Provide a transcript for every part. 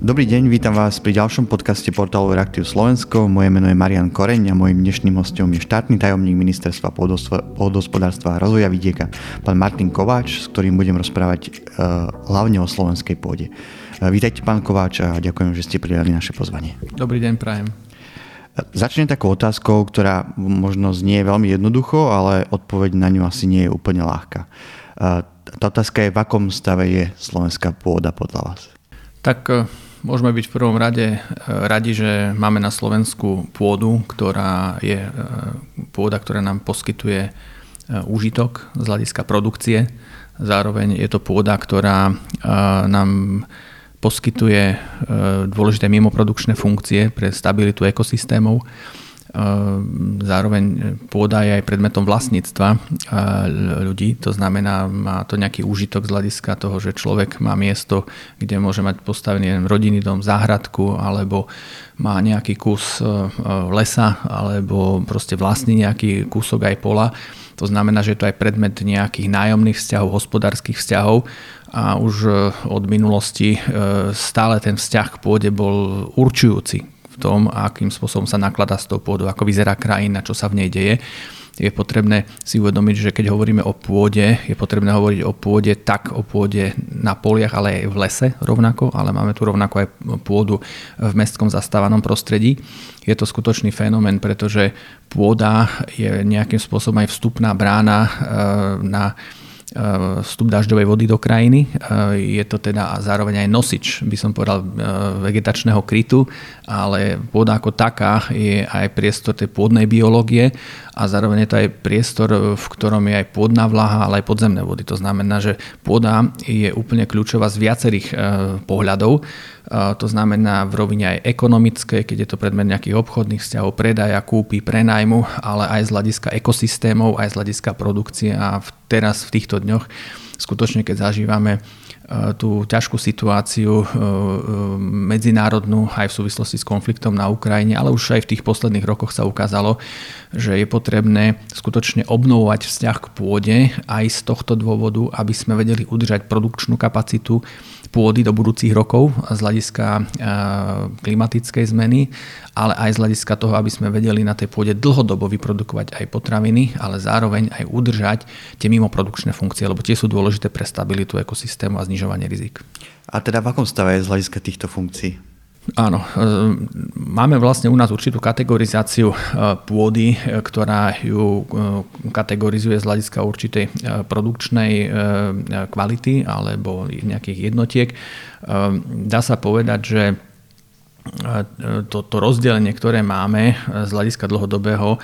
Dobrý deň, vítam vás pri ďalšom podcaste portálu Reaktiv Slovensko. Moje meno je Marian Koreň a mojim dnešným hostom je štátny tajomník Ministerstva pôdohospodárstva a rozvoja vidieka, pán Martin Kováč, s ktorým budem rozprávať uh, hlavne o slovenskej pôde. Uh, vítajte, pán Kováč, a ďakujem, že ste prijali naše pozvanie. Dobrý deň, prajem. Začnem takou otázkou, ktorá možno znie veľmi jednoducho, ale odpoveď na ňu asi nie je úplne ľahká. Uh, tá otázka je, v akom stave je slovenská pôda podľa vás? Tak Môžeme byť v prvom rade e, radi, že máme na Slovensku pôdu, ktorá je e, pôda, ktorá nám poskytuje e, úžitok z hľadiska produkcie. Zároveň je to pôda, ktorá nám poskytuje dôležité mimoprodukčné funkcie pre stabilitu ekosystémov zároveň pôda je aj predmetom vlastníctva ľudí, to znamená, má to nejaký úžitok z hľadiska toho, že človek má miesto, kde môže mať postavený rodinný dom, záhradku, alebo má nejaký kus e, lesa, alebo proste vlastní nejaký kúsok aj pola. To znamená, že je to aj predmet nejakých nájomných vzťahov, hospodárskych vzťahov. A už e, od minulosti e, stále ten vzťah k pôde bol určujúci tom, akým spôsobom sa nakladá s tou pôdou, ako vyzerá krajina, čo sa v nej deje. Je potrebné si uvedomiť, že keď hovoríme o pôde, je potrebné hovoriť o pôde tak o pôde na poliach, ale aj v lese rovnako, ale máme tu rovnako aj pôdu v mestskom zastávanom prostredí. Je to skutočný fenomén, pretože pôda je nejakým spôsobom aj vstupná brána e, na Eh, vstup dažďovej vody do krajiny. Eh, je to teda zároveň aj nosič, by som povedal, eh, vegetačného krytu, ale pôda ako taká je aj priestor tej pôdnej biológie a zároveň je to aj priestor, v ktorom je aj pôdna vlaha, ale aj podzemné vody. To znamená, že pôda je úplne kľúčová z viacerých pohľadov. To znamená v rovine aj ekonomické, keď je to predmet nejakých obchodných vzťahov, predaja, kúpy, prenajmu, ale aj z hľadiska ekosystémov, aj z hľadiska produkcie. A teraz v týchto dňoch skutočne, keď zažívame tú ťažkú situáciu medzinárodnú aj v súvislosti s konfliktom na Ukrajine, ale už aj v tých posledných rokoch sa ukázalo, že je potrebné skutočne obnovovať vzťah k pôde aj z tohto dôvodu, aby sme vedeli udržať produkčnú kapacitu pôdy do budúcich rokov z hľadiska eh, klimatickej zmeny, ale aj z hľadiska toho, aby sme vedeli na tej pôde dlhodobo vyprodukovať aj potraviny, ale zároveň aj udržať tie mimoprodukčné funkcie, lebo tie sú dôležité pre stabilitu ekosystému a znižovanie rizik. A teda v akom stave je z hľadiska týchto funkcií? Áno, e, máme vlastne u nás určitú kategorizáciu e, pôdy, e, ktorá ju kategorizuje z hľadiska určitej produkčnej kvality alebo nejakých jednotiek. Dá sa povedať, že to, to rozdelenie, ktoré máme z hľadiska dlhodobého,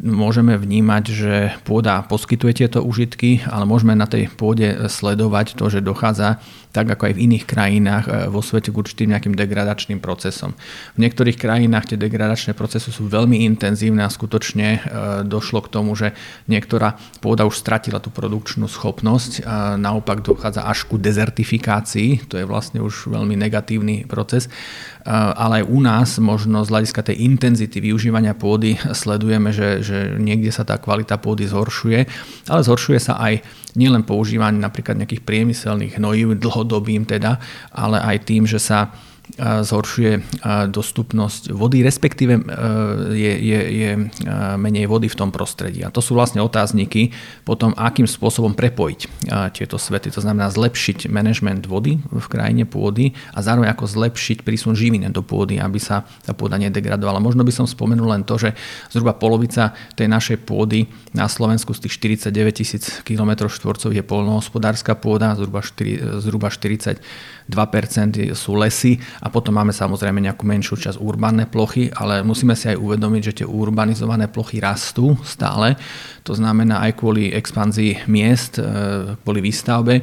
môžeme vnímať, že pôda poskytuje tieto užitky, ale môžeme na tej pôde sledovať to, že dochádza tak ako aj v iných krajinách e, vo svete k určitým nejakým degradačným procesom. V niektorých krajinách tie degradačné procesy sú veľmi intenzívne a skutočne e, došlo k tomu, že niektorá pôda už stratila tú produkčnú schopnosť a naopak dochádza až ku dezertifikácii, to je vlastne už veľmi negatívny proces, ale aj u nás možno z hľadiska tej intenzity využívania pôdy sledujeme, že, že niekde sa tá kvalita pôdy zhoršuje, ale zhoršuje sa aj nielen používanie napríklad nejakých priemyselných hnojív dlhodobým teda, ale aj tým, že sa zhoršuje dostupnosť vody, respektíve e, je, je, je menej vody v tom prostredí. A to sú vlastne otázniky potom, akým spôsobom prepojiť tieto svety. To znamená zlepšiť manažment vody v krajine pôdy a zároveň ako zlepšiť prísun živín do pôdy, aby sa tá pôda nedegradovala. Možno by som spomenul len to, že zhruba polovica tej našej pôdy na Slovensku z tých 49 tisíc km štvorcových je polnohospodárska pôda, zhruba, 4, zhruba 42% sú lesy a potom máme samozrejme nejakú menšiu časť urbánne plochy, ale musíme si aj uvedomiť, že tie urbanizované plochy rastú stále. To znamená aj kvôli expanzii miest, e, kvôli výstavbe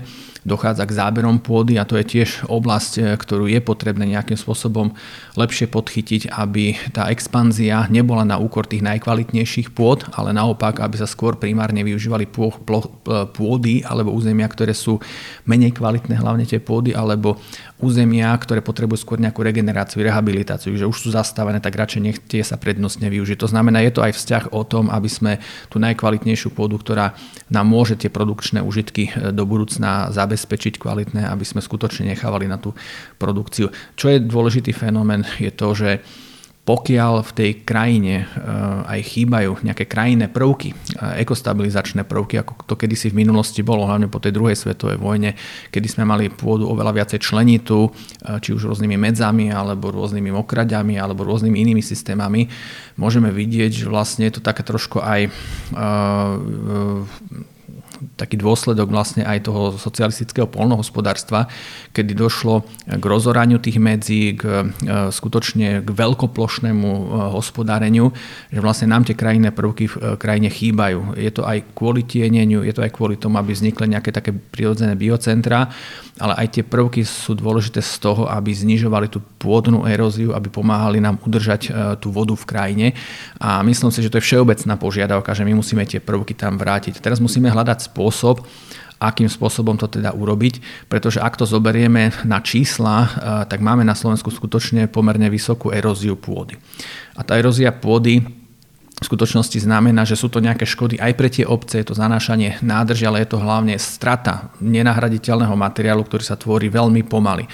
dochádza k záberom pôdy a to je tiež oblasť, e, ktorú je potrebné nejakým spôsobom lepšie podchytiť, aby tá expanzia nebola na úkor tých najkvalitnejších pôd, ale naopak, aby sa skôr primárne využívali e, pôdy alebo územia, ktoré sú menej kvalitné, hlavne tie pôdy, alebo územia, ktoré potrebujú skôr nejakú regeneráciu, rehabilitáciu, že už sú zastavené, tak radšej nechtie sa prednostne využiť. To znamená, je to aj vzťah o tom, aby sme tú najkvalitnejšiu pôdu, ktorá nám môže tie produkčné užitky e, do budúcna zabezpečiť kvalitné, aby sme skutočne nechávali na tú produkciu. Čo je dôležitý fenomén, je to, že pokiaľ v tej krajine eh, aj chýbajú nejaké krajinné prvky, eh, ekostabilizačné prvky, ako to kedysi v minulosti bolo, hlavne po tej druhej svetovej vojne, kedy sme mali pôdu oveľa viacej členitu, eh, či už rôznymi medzami, alebo rôznymi mokraďami, alebo rôznymi inými systémami, môžeme vidieť, že vlastne je to také trošku aj taký dôsledok vlastne aj toho socialistického polnohospodárstva, kedy došlo k rozoraniu tých medzí, k, e, skutočne k veľkoplošnému e, hospodáreniu, že vlastne nám tie krajinné prvky v e, krajine chýbajú. Je to aj kvôli tieneniu, je to aj kvôli tomu, aby vznikli nejaké také prirodzené biocentra, ale aj tie prvky sú dôležité z toho, aby znižovali tú pôdnu eróziu, aby pomáhali nám udržať tú vodu v krajine. A myslím si, že to je všeobecná požiadavka, že my musíme tie prvky tam vrátiť. Teraz musíme hľadať spôsob, akým spôsobom to teda urobiť, pretože ak to zoberieme na čísla, eh, tak máme na Slovensku skutočne pomerne vysokú eróziu pôdy. A tá erózia pôdy v skutočnosti znamená, že sú to nejaké škody aj pre tie obce, je to zanášanie nádrž, ale je to hlavne strata nenahraditeľného materiálu, ktorý sa tvorí veľmi pomaly.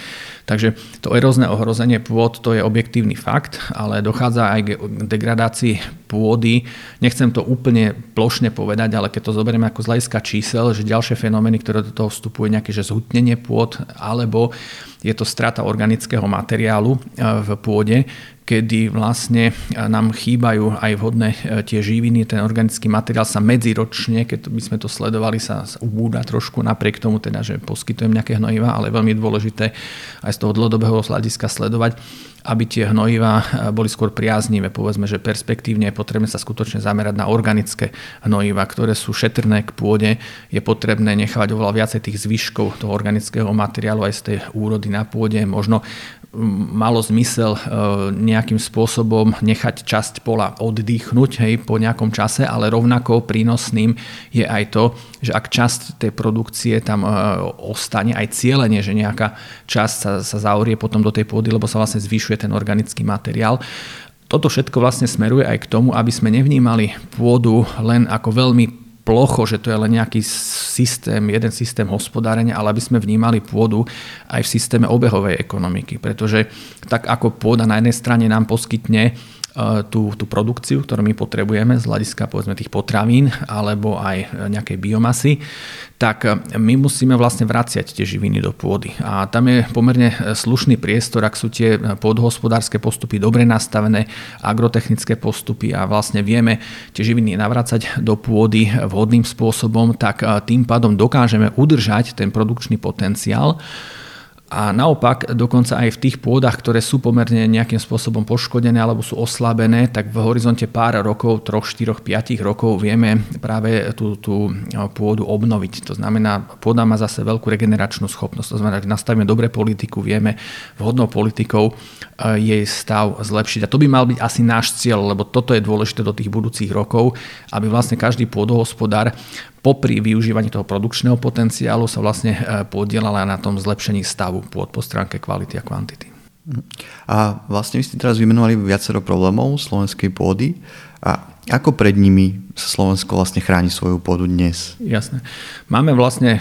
Takže to erózne ohrozenie pôd to je objektívny fakt, ale dochádza aj k degradácii pôdy. Nechcem to úplne plošne povedať, ale keď to zoberieme ako z hľadiska čísel, že ďalšie fenomény, ktoré do toho vstupujú, nejaké že zhutnenie pôd, alebo je to strata organického materiálu e, v pôde, kedy vlastne e, nám chýbajú aj vhodné e, tie živiny, ten organický materiál sa medziročne, keď by sme to sledovali, sa, ubúda trošku napriek tomu, teda, že poskytujem nejaké hnojiva, ale veľmi dôležité aj toho dlhodobého hľadiska sledovať, aby tie hnojiva eh, boli skôr priaznivé. Povedzme, že perspektívne je potrebné sa skutočne zamerať na organické hnojiva, ktoré sú šetrné k pôde. Je potrebné nechávať oveľa viacej tých zvyškov toho organického materiálu aj z tej úrody na pôde. Možno malo zmysel e, nejakým spôsobom nechať časť pola oddychnúť hej, po nejakom čase, ale rovnako prínosným je aj to, že ak časť tej produkcie tam e, ostane, aj cieľenie, že nejaká časť sa, sa zaurie potom do tej pôdy, lebo sa vlastne zvyšuje ten organický materiál. Toto všetko vlastne smeruje aj k tomu, aby sme nevnímali pôdu len ako veľmi plocho, že to je len nejaký systém, jeden systém hospodárenia, ale aby sme vnímali pôdu aj v systéme obehovej ekonomiky. Pretože tak ako pôda na jednej strane nám poskytne tú, tú produkciu, ktorú my potrebujeme z hľadiska povedzme tých potravín alebo aj nejakej biomasy, tak my musíme vlastne vraciať tie živiny do pôdy. A tam je pomerne slušný priestor, ak sú tie podhospodárske postupy dobre nastavené, agrotechnické postupy a vlastne vieme tie živiny navracať do pôdy vhodným spôsobom, tak tým pádom dokážeme udržať ten produkčný potenciál a naopak, dokonca aj v tých pôdach, ktoré sú pomerne nejakým spôsobom poškodené alebo sú oslabené, tak v horizonte pár rokov, 3, 4, 5 rokov vieme práve tú, tú pôdu obnoviť. To znamená, pôda má zase veľkú regeneračnú schopnosť. To znamená, že nastavíme dobré politiku, vieme vhodnou politikou e, jej stav zlepšiť. A to by mal byť asi náš cieľ, lebo toto je dôležité do tých budúcich rokov, aby vlastne každý pôdohospodár popri využívaní toho produkčného potenciálu sa vlastne e, podielala na tom zlepšení stavu pôd po stránke kvality a kvantity. A vlastne vy ste teraz vymenovali viacero problémov slovenskej pôdy. A ako pred nimi sa Slovensko vlastne chráni svoju pôdu dnes? Jasné. Máme vlastne e,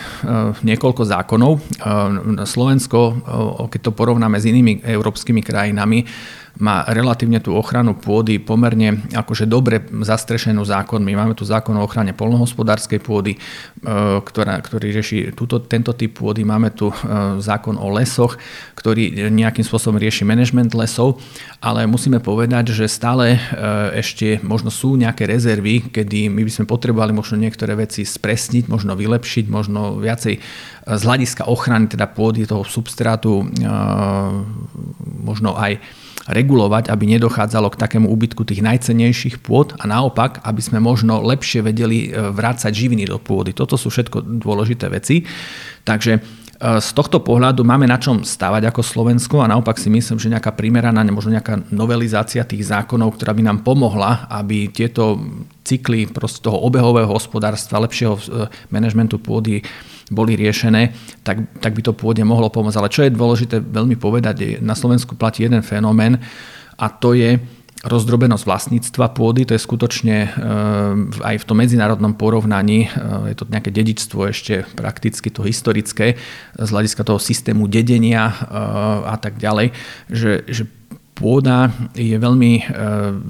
niekoľko zákonov. E, Slovensko, keď to porovnáme s inými európskymi krajinami, má relatívne tú ochranu pôdy pomerne akože dobre zastrešenú zákonmi. Máme tu zákon o ochrane polnohospodárskej pôdy, e, ktorá, ktorý rieši túto, tento typ pôdy. Máme tu e, zákon o lesoch, ktorý nejakým spôsobom rieši management lesov, ale musíme povedať, že stále e, ešte možno sú nejaké rezervy, kedy my by sme potrebovali možno niektoré veci spresniť, možno vylepšiť, možno viacej z hľadiska ochrany teda pôdy toho substrátu možno aj regulovať, aby nedochádzalo k takému úbytku tých najcenejších pôd a naopak, aby sme možno lepšie vedeli e, vrácať živiny do pôdy. Toto sú všetko dôležité veci. Takže z tohto pohľadu máme na čom stavať ako Slovensko a naopak si myslím, že nejaká primeraná, možno nejaká novelizácia tých zákonov, ktorá by nám pomohla, aby tieto cykly toho obehového hospodárstva, lepšieho manažmentu pôdy boli riešené, tak, tak by to pôde mohlo pomôcť. Ale čo je dôležité veľmi povedať, na Slovensku platí jeden fenomén a to je rozdrobenosť vlastníctva pôdy, to je skutočne e, aj v tom medzinárodnom porovnaní, e, je to nejaké dedičstvo ešte prakticky to historické, z hľadiska toho systému dedenia e, a tak ďalej, že, že pôda je veľmi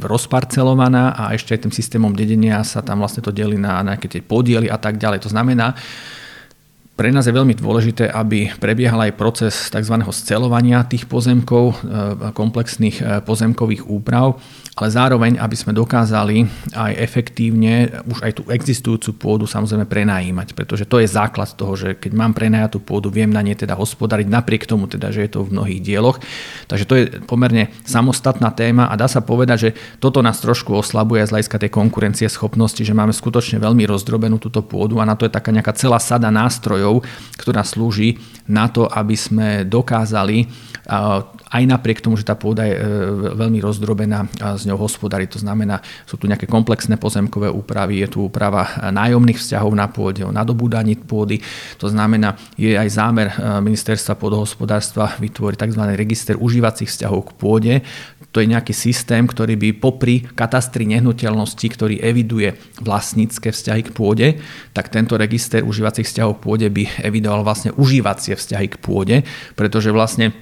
rozparcelovaná a ešte aj tým systémom dedenia sa tam vlastne to delí na nejaké tie podiely a tak ďalej. To znamená, pre nás je veľmi dôležité, aby prebiehal aj proces tzv. scelovania tých pozemkov, komplexných pozemkových úprav ale zároveň, aby sme dokázali aj efektívne už aj tú existujúcu pôdu samozrejme prenajímať, pretože to je základ toho, že keď mám prenajatú pôdu, viem na nej teda hospodariť, napriek tomu teda, že je to v mnohých dieloch. Takže to je pomerne samostatná téma a dá sa povedať, že toto nás trošku oslabuje z hľadiska tej konkurencie schopnosti, že máme skutočne veľmi rozdrobenú túto pôdu a na to je taká nejaká celá sada nástrojov, ktorá slúži na to, aby sme dokázali aj napriek tomu, že tá pôda je e, veľmi rozdrobená z ňou hospodári. To znamená, sú tu nejaké komplexné pozemkové úpravy, je tu úprava nájomných vzťahov na pôde, o nadobúdaní pôdy. To znamená, je aj zámer eh, ministerstva pôdohospodárstva vytvoriť tzv. register užívacích vzťahov k pôde. To je nejaký systém, ktorý by popri katastri nehnuteľnosti, ktorý eviduje vlastnícke vzťahy k pôde, tak tento register užívacích vzťahov k pôde by evidoval vlastne užívacie vzťahy k pôde, pretože vlastne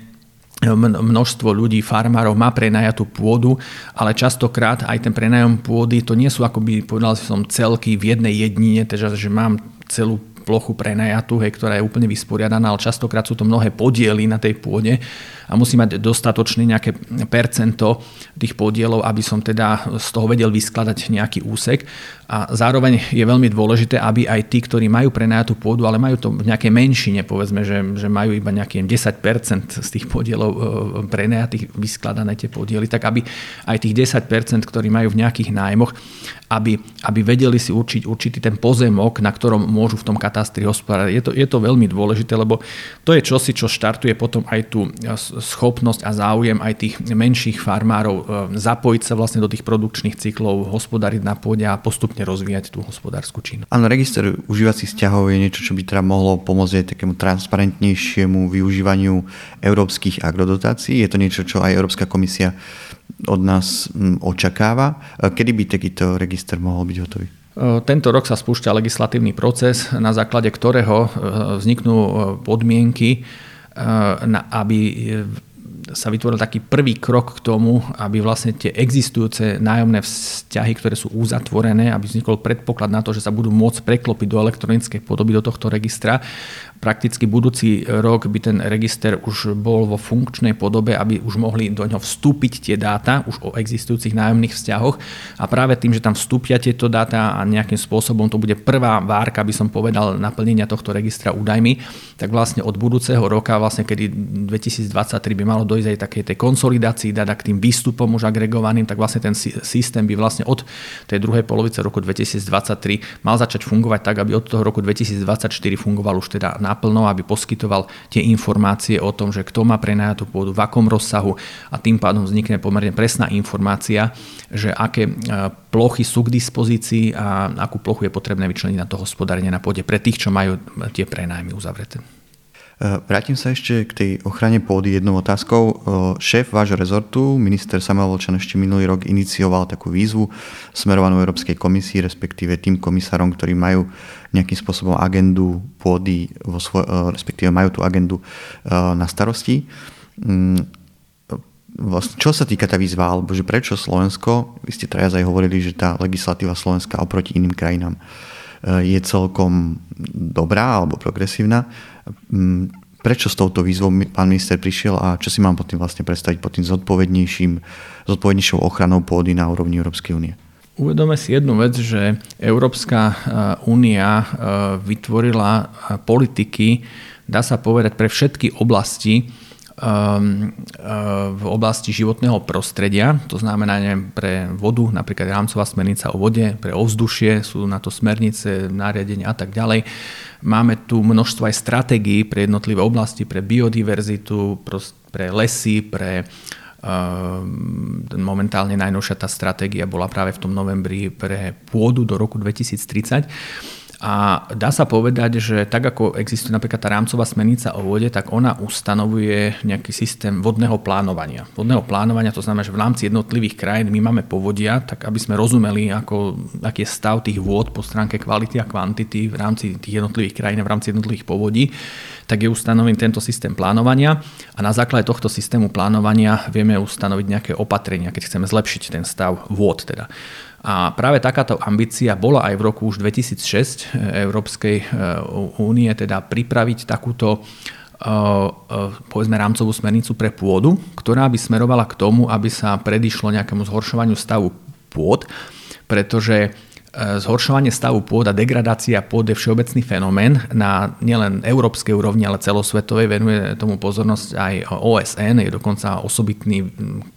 množstvo ľudí, farmárov má prenajatú pôdu, ale častokrát aj ten prenajom pôdy, to nie sú akoby, povedal som, celky v jednej jednine, teda že mám celú plochu prenajatú, hej, ktorá je úplne vysporiadaná, ale častokrát sú to mnohé podiely na tej pôde a musí mať dostatočné nejaké percento tých podielov, aby som teda z toho vedel vyskladať nejaký úsek. A zároveň je veľmi dôležité, aby aj tí, ktorí majú prenajatú pôdu, ale majú to v nejakej menšine, povedzme, že, že majú iba nejakých 10% z tých podielov e, prenajatých vyskladané tie podiely, tak aby aj tých 10%, ktorí majú v nejakých nájmoch, aby, aby vedeli si určiť určitý ten pozemok, na ktorom môžu v tom katastri hospodáriť. Je to, je to veľmi dôležité, lebo to je čosi, čo štartuje potom aj tú schopnosť a záujem aj tých menších farmárov e, zapojiť sa vlastne do tých produkčných cyklov, hospodariť na pôde a postupne rozvíjať tú hospodárskú činnosť. Áno, register užívacích vzťahov je niečo, čo by teda mohlo pomôcť aj takému transparentnejšiemu využívaniu európskych agrodotácií. Je to niečo, čo aj Európska komisia od nás očakáva. E, kedy by takýto register mohol byť hotový? E, tento rok sa spúšťa legislatívny proces, na základe ktorého vzniknú podmienky aby sa vytvoril taký prvý krok k tomu, aby vlastne tie existujúce nájomné vzťahy, ktoré sú uzatvorené, aby vznikol predpoklad na to, že sa budú môcť preklopiť do elektronickej podoby do tohto registra prakticky budúci rok by ten register už bol vo funkčnej podobe, aby už mohli do ňoho vstúpiť tie dáta už o existujúcich nájomných vzťahoch. A práve tým, že tam vstúpia tieto dáta a nejakým spôsobom to bude prvá várka, by som povedal, naplnenia tohto registra údajmi, tak vlastne od budúceho roka, vlastne kedy 2023 by malo dojsť aj takej tej konsolidácii dát k tým výstupom už agregovaným, tak vlastne ten systém by vlastne od tej druhej polovice roku 2023 mal začať fungovať tak, aby od toho roku 2024 fungoval už teda na naplno, aby poskytoval tie informácie o tom, že kto má prenajatú pôdu, v akom rozsahu a tým pádom vznikne pomerne presná informácia, že aké e, plochy sú k dispozícii a akú plochu je potrebné vyčleniť na to hospodárenie na pôde pre tých, čo majú tie prenajmy uzavreté. E, vrátim sa ešte k tej ochrane pôdy jednou otázkou. E, šéf vášho rezortu, minister Samuel Volčan, ešte minulý rok inicioval takú výzvu smerovanú Európskej komisii, respektíve tým komisárom, ktorí majú nejakým spôsobom agendu pôdy, vo svoj, e, respektíve majú tú agendu na starosti. Vlastne, čo sa týka tá výzva, alebo že prečo Slovensko, vy ste teraz aj hovorili, že tá legislatíva Slovenska oproti iným krajinám je celkom dobrá alebo progresívna. Mm, prečo s touto výzvou pán minister prišiel a čo si mám pod tým vlastne predstaviť pod tým zodpovednejším, zodpovednejšou ochranou pôdy na úrovni Európskej únie? Uvedome si jednu vec, že Európska e, únia e, vytvorila e, politiky, dá sa povedať, pre všetky oblasti v oblasti životného prostredia, to znamená pre vodu, napríklad rámcová smernica o vode, pre ovzdušie sú na to smernice, nariadenia a tak ďalej. Máme tu množstvo aj stratégií pre jednotlivé oblasti, pre biodiverzitu, pre lesy, pre momentálne najnovšia tá stratégia bola práve v tom novembri pre pôdu do roku 2030 a dá sa povedať, že tak ako existuje napríklad tá rámcová smernica o vode, tak ona ustanovuje nejaký systém vodného plánovania. Vodného plánovania to znamená, že v rámci jednotlivých krajín my máme povodia, tak aby sme rozumeli, ako, aký je stav tých vôd po stránke kvality a kvantity v rámci tých jednotlivých krajín, v rámci jednotlivých povodí, tak je ustanovený tento systém plánovania a na základe tohto systému plánovania vieme ustanoviť nejaké opatrenia, keď chceme zlepšiť ten stav vôd. Teda. A práve takáto ambícia bola aj v roku už 2006 e, Európskej e, únie, teda pripraviť takúto e, povedzme rámcovú smernicu pre pôdu, ktorá by smerovala k tomu, aby sa predišlo nejakému zhoršovaniu stavu pôd, pretože zhoršovanie stavu pôd a degradácia pôd je všeobecný fenomén na nielen európskej úrovni, ale celosvetovej. Venuje tomu pozornosť aj OSN, je dokonca osobitný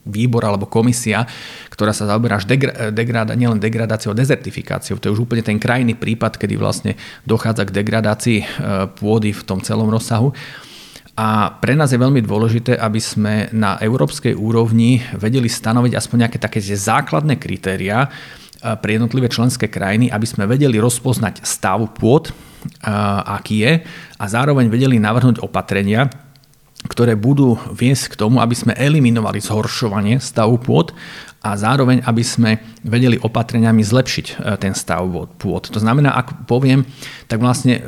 výbor alebo komisia, ktorá sa zaoberá až degrada, nielen degradáciou, dezertifikáciou. To je už úplne ten krajný prípad, kedy vlastne dochádza k degradácii e, pôdy v tom celom rozsahu. A pre nás je veľmi dôležité, aby sme na európskej úrovni vedeli stanoviť aspoň nejaké také základné kritéria, pre jednotlivé členské krajiny, aby sme vedeli rozpoznať stav pôd, aký je, a zároveň vedeli navrhnúť opatrenia, ktoré budú viesť k tomu, aby sme eliminovali zhoršovanie stavu pôd a zároveň, aby sme vedeli opatreniami zlepšiť e, ten stav pôd. To znamená, ak poviem, tak vlastne e,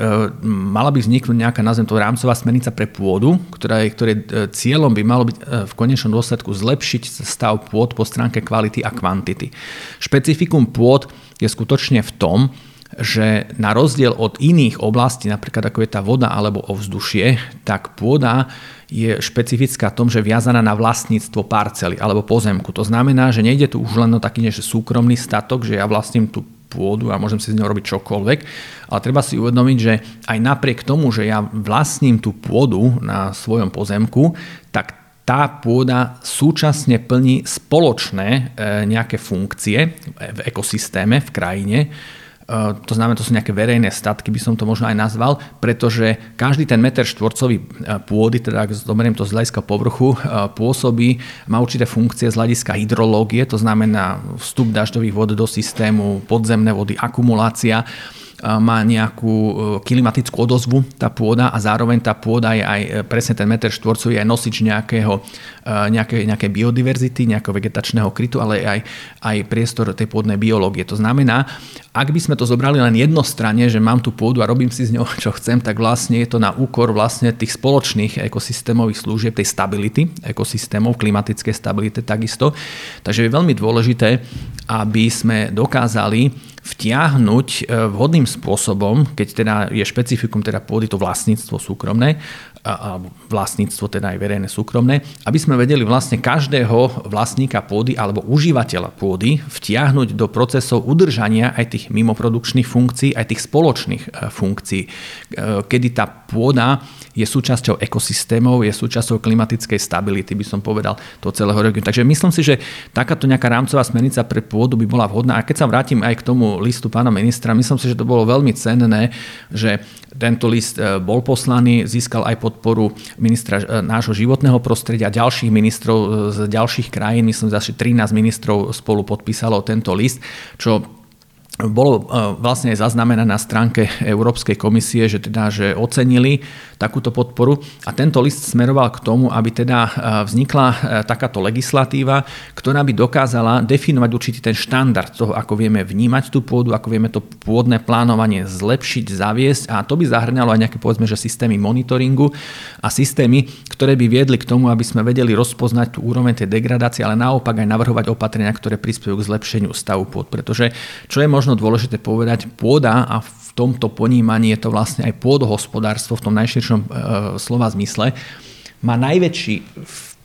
mala by vzniknúť nejaká, nazvem to, rámcová smernica pre pôdu, ktorá je, ktoré cieľom by malo byť e, v konečnom dôsledku zlepšiť stav pôd po stránke kvality a kvantity. Špecifikum pôd je skutočne v tom, že na rozdiel od iných oblastí, napríklad ako je tá voda alebo ovzdušie, tak pôda je špecifická v tom, že viazaná na vlastníctvo parcely alebo pozemku. To znamená, že nejde tu už len o taký že súkromný statok, že ja vlastním tú pôdu a môžem si z ňou robiť čokoľvek, ale treba si uvedomiť, že aj napriek tomu, že ja vlastním tú pôdu na svojom pozemku, tak tá pôda súčasne plní spoločné e, nejaké funkcie v ekosystéme, v krajine, to znamená, to sú nejaké verejné statky, by som to možno aj nazval, pretože každý ten meter štvorcový eh, pôdy, teda ak zoberiem to z hľadiska povrchu, eh, pôsobí, má určité funkcie z hľadiska hydrológie, to znamená vstup dažďových vod do systému, podzemné vody, akumulácia, má nejakú klimatickú odozvu tá pôda a zároveň tá pôda je aj presne ten meter štvorcový aj nosič nejakého, nejaké, nejaké biodiverzity, nejakého vegetačného krytu, ale aj, aj priestor tej pôdnej biológie. To znamená, ak by sme to zobrali len jednostranne, že mám tú pôdu a robím si z ňou, čo chcem, tak vlastne je to na úkor vlastne tých spoločných ekosystémových služieb, tej stability ekosystémov, klimatickej stability takisto. Takže je veľmi dôležité, aby sme dokázali vtiahnuť e, vhodným spôsobom, keď teda je špecifikum teda pôdy to vlastníctvo súkromné, alebo vlastníctvo teda aj verejné súkromné, aby sme vedeli vlastne každého vlastníka pôdy alebo užívateľa pôdy vtiahnuť do procesov udržania aj tých mimoprodukčných funkcií, aj tých spoločných e, funkcií, e, kedy tá pôda je súčasťou ekosystémov, je súčasťou klimatickej stability, by som povedal, toho celého regionu. Takže myslím si, že takáto nejaká rámcová smernica pre pôdu by bola vhodná. A keď sa vrátim aj k tomu listu pána ministra, myslím si, že to bolo veľmi cenné, že tento list e, bol poslaný, získal aj podporu ministra e, nášho životného prostredia, ďalších ministrov e, z ďalších krajín, myslím, že 13 ministrov spolu podpísalo tento list, čo bolo vlastne aj zaznamenané na stránke Európskej komisie, že teda, že ocenili takúto podporu a tento list smeroval k tomu, aby teda e, vznikla e, takáto legislatíva, ktorá by dokázala definovať určitý ten štandard toho, ako vieme vnímať tú pôdu, ako vieme to pôdne plánovanie zlepšiť, zaviesť a to by zahrňalo aj nejaké povedzme, že systémy monitoringu a systémy, ktoré by viedli k tomu, aby sme vedeli rozpoznať tú úroveň tej degradácie, ale naopak aj navrhovať opatrenia, ktoré prispiejú k zlepšeniu stavu pôd. Pretože čo je možno dôležité povedať, pôda a v tomto ponímaní je to vlastne aj pôdohospodárstvo v tom najširšom e, slova zmysle, má najväčší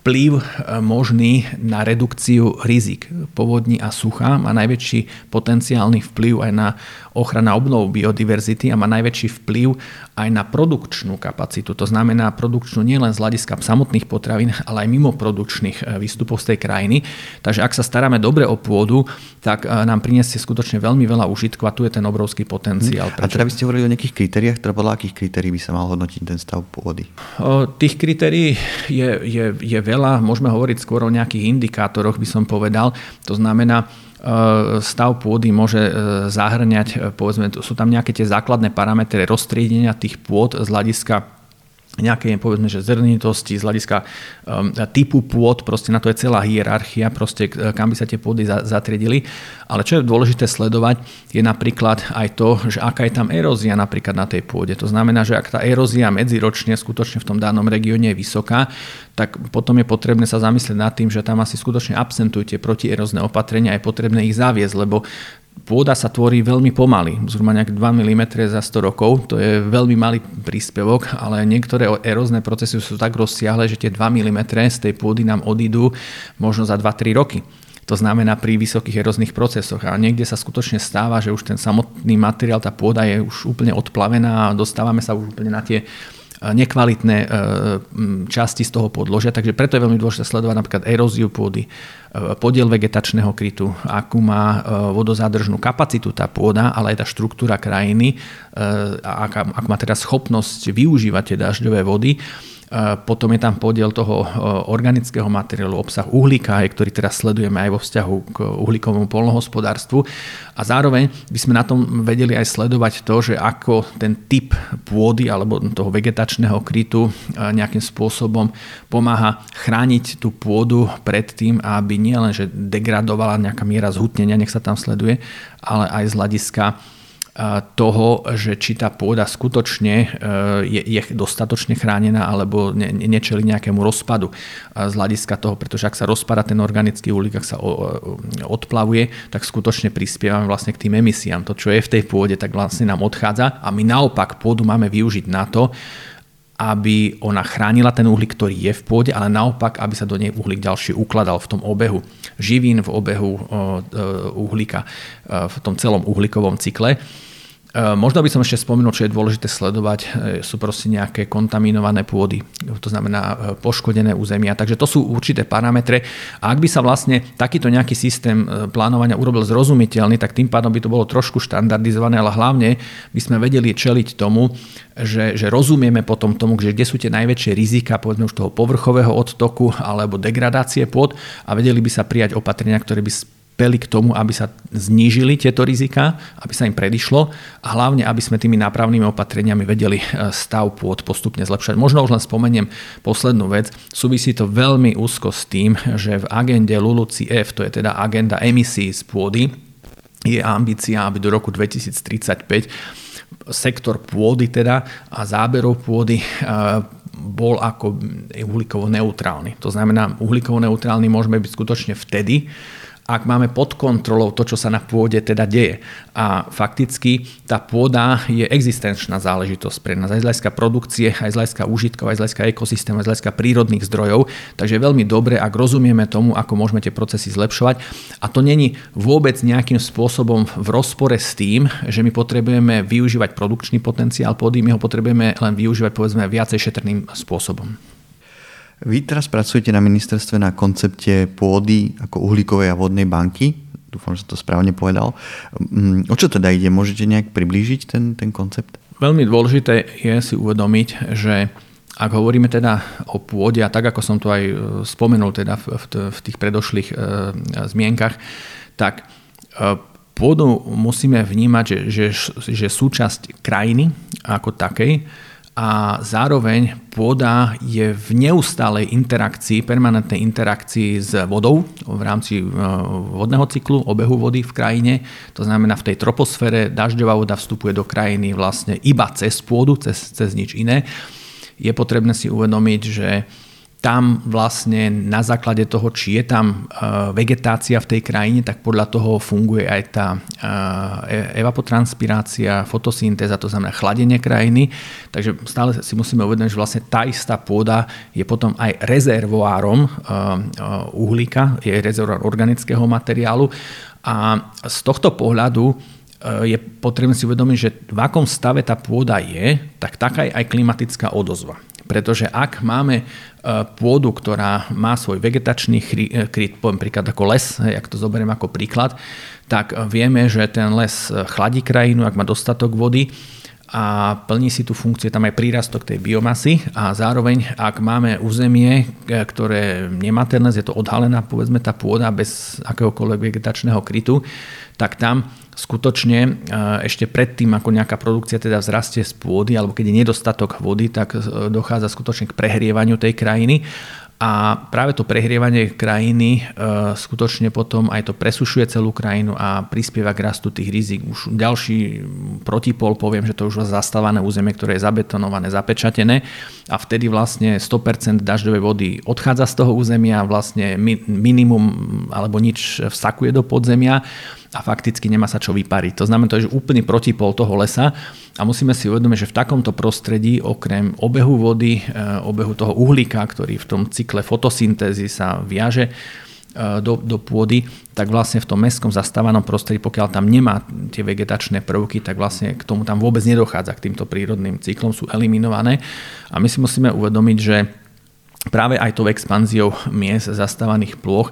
vplyv e, možný na redukciu rizik povodní a sucha, má najväčší potenciálny vplyv aj na ochrana obnovu biodiverzity a má najväčší vplyv aj na produkčnú kapacitu. To znamená produkčnú nielen z hľadiska samotných potravín, ale aj mimo produkčných e, výstupov z tej krajiny. Takže ak sa staráme dobre o pôdu, tak e, nám priniesie skutočne veľmi veľa užitku a tu je ten obrovský potenciál. A teda by ste hovorili o nejakých kritériách, teda podľa akých kritérií by sa mal hodnotiť ten stav pôdy? O, tých kritérií je, je, je veľa, môžeme hovoriť skôr o nejakých indikátoroch, by som povedal. To znamená, e, stav pôdy môže e, zahrňať, e, povedzme, sú tam nejaké tie základné parametre roztriedenia tých pôd z hľadiska nejakej, povedzme, že zrnitosti, z hľadiska um, typu pôd, proste na to je celá hierarchia, proste kam by sa tie pôdy za, zatriedili. Ale čo je dôležité sledovať, je napríklad aj to, že aká je tam erózia napríklad na tej pôde. To znamená, že ak tá erózia medziročne skutočne v tom danom regióne je vysoká, tak potom je potrebné sa zamyslieť nad tým, že tam asi skutočne absentujú tie protierozné opatrenia je potrebné ich zaviesť, lebo pôda sa tvorí veľmi pomaly, zhruba nejak 2 mm za 100 rokov, to je veľmi malý príspevok, ale niektoré erózne procesy sú tak rozsiahle, že tie 2 mm z tej pôdy nám odídu možno za 2-3 roky. To znamená pri vysokých eróznych procesoch. A niekde sa skutočne stáva, že už ten samotný materiál, tá pôda je už úplne odplavená a dostávame sa už úplne na tie nekvalitné e, časti z toho podložia, takže preto je veľmi dôležité sledovať napríklad eróziu pôdy, e, podiel vegetačného krytu, akú má e, vodozádržnú kapacitu tá pôda, ale aj tá štruktúra krajiny, ak má teda schopnosť využívať tie dažďové vody potom je tam podiel toho organického materiálu, obsah uhlíka, ktorý teraz sledujeme aj vo vzťahu k uhlíkovému polnohospodárstvu. A zároveň by sme na tom vedeli aj sledovať to, že ako ten typ pôdy alebo toho vegetačného krytu nejakým spôsobom pomáha chrániť tú pôdu pred tým, aby nielen že degradovala nejaká miera zhutnenia, nech sa tam sleduje, ale aj z hľadiska toho, že či tá pôda skutočne e, je, je dostatočne chránená alebo ne, nečeli nejakému rozpadu z hľadiska toho, pretože ak sa rozpada ten organický uhlík, ak sa odplavuje, tak skutočne prispievame vlastne k tým emisiám. To, čo je v tej pôde, tak vlastne nám odchádza a my naopak pôdu máme využiť na to, aby ona chránila ten uhlík, ktorý je v pôde, ale naopak, aby sa do nej uhlík ďalší ukladal v tom obehu živín, v obehu e, uhlíka, e, v tom celom uhlíkovom cykle. E, možno by som ešte spomenul, čo je dôležité sledovať, e, sú proste nejaké kontaminované pôdy, to znamená e, poškodené územia. Takže to sú určité parametre. A ak by sa vlastne takýto nejaký systém plánovania urobil zrozumiteľný, tak tým pádom by to bolo trošku štandardizované, ale hlavne by sme vedeli čeliť tomu, že, že rozumieme potom tomu, že kde sú tie najväčšie rizika, povedzme už toho povrchového odtoku alebo degradácie pôd a vedeli by sa prijať opatrenia, ktoré by prispeli k tomu, aby sa znížili tieto rizika, aby sa im predišlo a hlavne, aby sme tými nápravnými opatreniami vedeli e, stav pôd postupne zlepšať. Možno už len spomeniem poslednú vec. Súvisí to veľmi úzko s tým, že v agende LULUCF, to je teda agenda emisí z pôdy, je ambícia, aby do roku 2035 sektor pôdy teda a záberov pôdy e, bol ako uhlíkovo neutrálny. To znamená, uhlíkovo neutrálny môžeme byť skutočne vtedy, ak máme pod kontrolou to, čo sa na pôde teda deje. A fakticky tá pôda je existenčná záležitosť pre nás aj z hľadiska produkcie, aj z hľadiska užitkov, aj z hľadiska ekosystému, aj z hľadiska prírodných zdrojov. Takže je veľmi dobre, ak rozumieme tomu, ako môžeme tie procesy zlepšovať. A to není vôbec nejakým spôsobom v rozpore s tým, že my potrebujeme využívať produkčný potenciál pôdy, my ho potrebujeme len využívať povedzme viacej šetrným spôsobom. Vy teraz pracujete na ministerstve na koncepte pôdy ako uhlíkovej a vodnej banky. Dúfam, že som to správne povedal. Mm, o čo teda ide? Môžete nejak priblížiť ten, ten koncept? Veľmi dôležité je si uvedomiť, že ak hovoríme teda o pôde, a tak ako som to aj e, spomenul teda v, tých predošlých e, zmienkach, tak e, pôdu musíme vnímať, že, že, že súčasť krajiny ako takej, a zároveň pôda je v neustálej interakcii, permanentnej interakcii s vodou v rámci e, vodného cyklu, obehu vody v krajine. To znamená, v tej troposfére dažďová voda vstupuje do krajiny vlastne iba cez pôdu, cez, cez nič iné. Je potrebné si uvedomiť, že tam vlastne na základe toho, či je tam vegetácia v tej krajine, tak podľa toho funguje aj tá e, evapotranspirácia, fotosyntéza, to znamená chladenie krajiny. Takže stále si musíme uvedomiť, že vlastne tá istá pôda je potom aj rezervoárom uhlíka, je rezervoár organického materiálu a z tohto pohľadu je potrebné si uvedomiť, že v akom stave tá pôda je, tak taká je aj klimatická odozva. Pretože ak máme e, pôdu, ktorá má svoj vegetačný e, kryt, poviem príklad ako les, ak to zoberiem ako príklad, tak vieme, že ten les chladí krajinu, ak má dostatok vody a plní si tú funkciu, tam aj prírastok tej biomasy a zároveň, ak máme územie, e, ktoré nemá ten les, je to odhalená, povedzme, tá pôda bez akéhokoľvek vegetačného krytu, tak tam skutočne e, ešte predtým, ako nejaká produkcia teda vzrastie z pôdy, alebo keď je nedostatok vody, tak e, dochádza skutočne k prehrievaniu tej krajiny a práve to prehrievanie krajiny e, skutočne potom aj to presušuje celú krajinu a prispieva k rastu tých rizik. Už ďalší protipol poviem, že to už zastávané územie, ktoré je zabetonované, zapečatené a vtedy vlastne 100% dažďovej vody odchádza z toho územia, vlastne minimum alebo nič vsakuje do podzemia a fakticky nemá sa čo vypariť. To znamená, to je úplný protipol toho lesa a musíme si uvedomiť, že v takomto prostredí okrem obehu vody, e, obehu toho uhlíka, ktorý v tom cykle fotosyntézy sa viaže, e, do, do pôdy, tak vlastne v tom mestskom zastávanom prostredí, pokiaľ tam nemá tie vegetačné prvky, tak vlastne k tomu tam vôbec nedochádza, k týmto prírodným cyklom, sú eliminované. A my si musíme uvedomiť, že práve aj tou expanziou miest zastávaných plôch